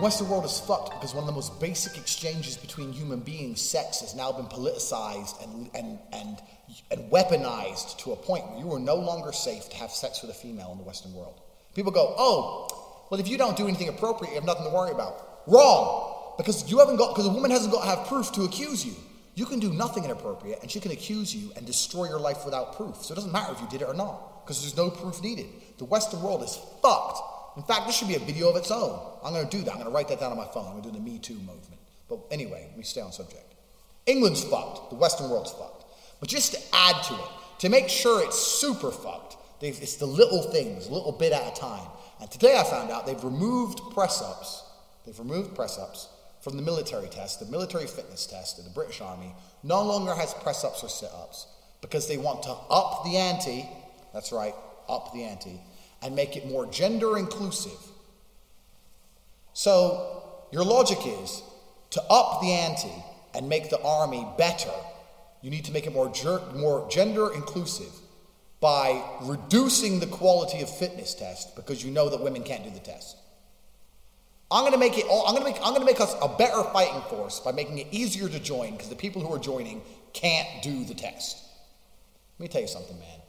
The Western world is fucked because one of the most basic exchanges between human beings, sex, has now been politicized and, and, and, and weaponized to a point where you are no longer safe to have sex with a female in the Western world. People go, oh, well, if you don't do anything appropriate, you have nothing to worry about. Wrong! Because you haven't got, because a woman hasn't got to have proof to accuse you. You can do nothing inappropriate and she can accuse you and destroy your life without proof. So it doesn't matter if you did it or not, because there's no proof needed. The Western world is fucked. In fact, this should be a video of its own. I'm going to do that. I'm going to write that down on my phone. I'm going to do the Me Too movement. But anyway, me stay on subject. England's fucked. The Western world's fucked. But just to add to it, to make sure it's super fucked, it's the little things, a little bit at a time. And today I found out they've removed press ups. They've removed press ups from the military test. The military fitness test of the British Army no longer has press ups or sit ups because they want to up the ante. That's right, up the ante and make it more gender inclusive. So, your logic is to up the ante and make the army better, you need to make it more, ger- more gender inclusive by reducing the quality of fitness test because you know that women can't do the test. I'm going to make it all, I'm going to make I'm going to make us a better fighting force by making it easier to join because the people who are joining can't do the test. Let me tell you something, man.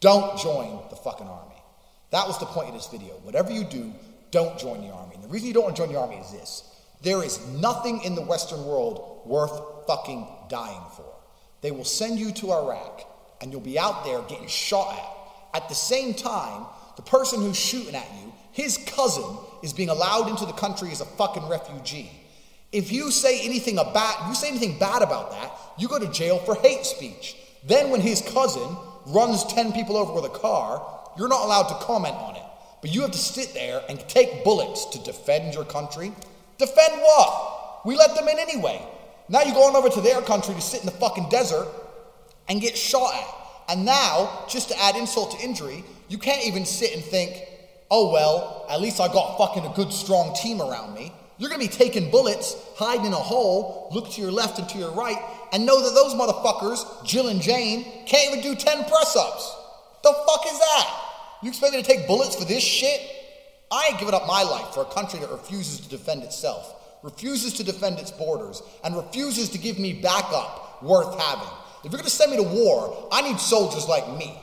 Don't join the fucking army. That was the point of this video. Whatever you do, don't join the army. And the reason you don't want to join the army is this there is nothing in the Western world worth fucking dying for. They will send you to Iraq, and you'll be out there getting shot at. At the same time, the person who's shooting at you, his cousin, is being allowed into the country as a fucking refugee. If you say anything about, you say anything bad about that, you go to jail for hate speech. Then when his cousin runs 10 people over with a car, you're not allowed to comment on it. But you have to sit there and take bullets to defend your country. Defend what? We let them in anyway. Now you're going over to their country to sit in the fucking desert and get shot at. And now, just to add insult to injury, you can't even sit and think, oh well, at least I got fucking a good strong team around me. You're gonna be taking bullets, hiding in a hole, look to your left and to your right, and know that those motherfuckers, Jill and Jane, can't even do 10 press ups. The fuck is that? You expect me to take bullets for this shit? I ain't giving up my life for a country that refuses to defend itself, refuses to defend its borders, and refuses to give me backup worth having. If you're gonna send me to war, I need soldiers like me.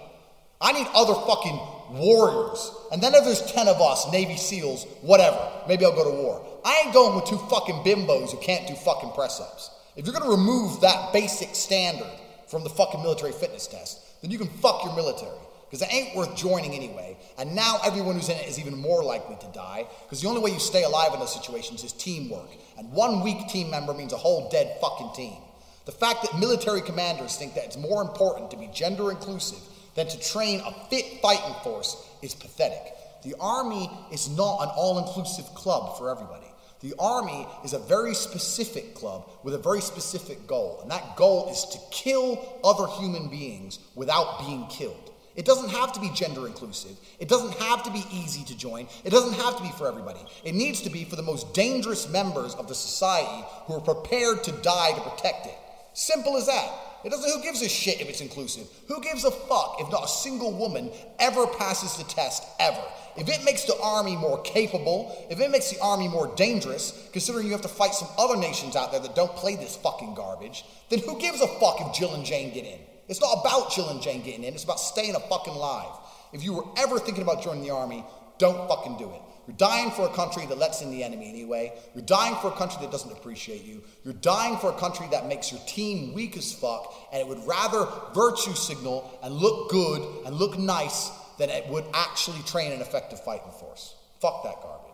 I need other fucking warriors. And then if there's 10 of us, Navy SEALs, whatever, maybe I'll go to war. I ain't going with two fucking bimbos who can't do fucking press ups. If you're gonna remove that basic standard from the fucking military fitness test, then you can fuck your military because it ain't worth joining anyway. And now everyone who's in it is even more likely to die because the only way you stay alive in those situations is teamwork. And one weak team member means a whole dead fucking team. The fact that military commanders think that it's more important to be gender inclusive than to train a fit fighting force is pathetic. The Army is not an all inclusive club for everybody. The Army is a very specific club with a very specific goal, and that goal is to kill other human beings without being killed. It doesn't have to be gender inclusive. It doesn't have to be easy to join. It doesn't have to be for everybody. It needs to be for the most dangerous members of the society who are prepared to die to protect it. Simple as that. It doesn't who gives a shit if it's inclusive? Who gives a fuck if not a single woman ever passes the test ever? If it makes the army more capable, if it makes the army more dangerous, considering you have to fight some other nations out there that don't play this fucking garbage, then who gives a fuck if Jill and Jane get in? It's not about Jill and Jane getting in, it's about staying a fucking alive. If you were ever thinking about joining the army, don't fucking do it. You're dying for a country that lets in the enemy anyway. You're dying for a country that doesn't appreciate you. You're dying for a country that makes your team weak as fuck, and it would rather virtue signal and look good and look nice than it would actually train an effective fighting force. Fuck that garbage.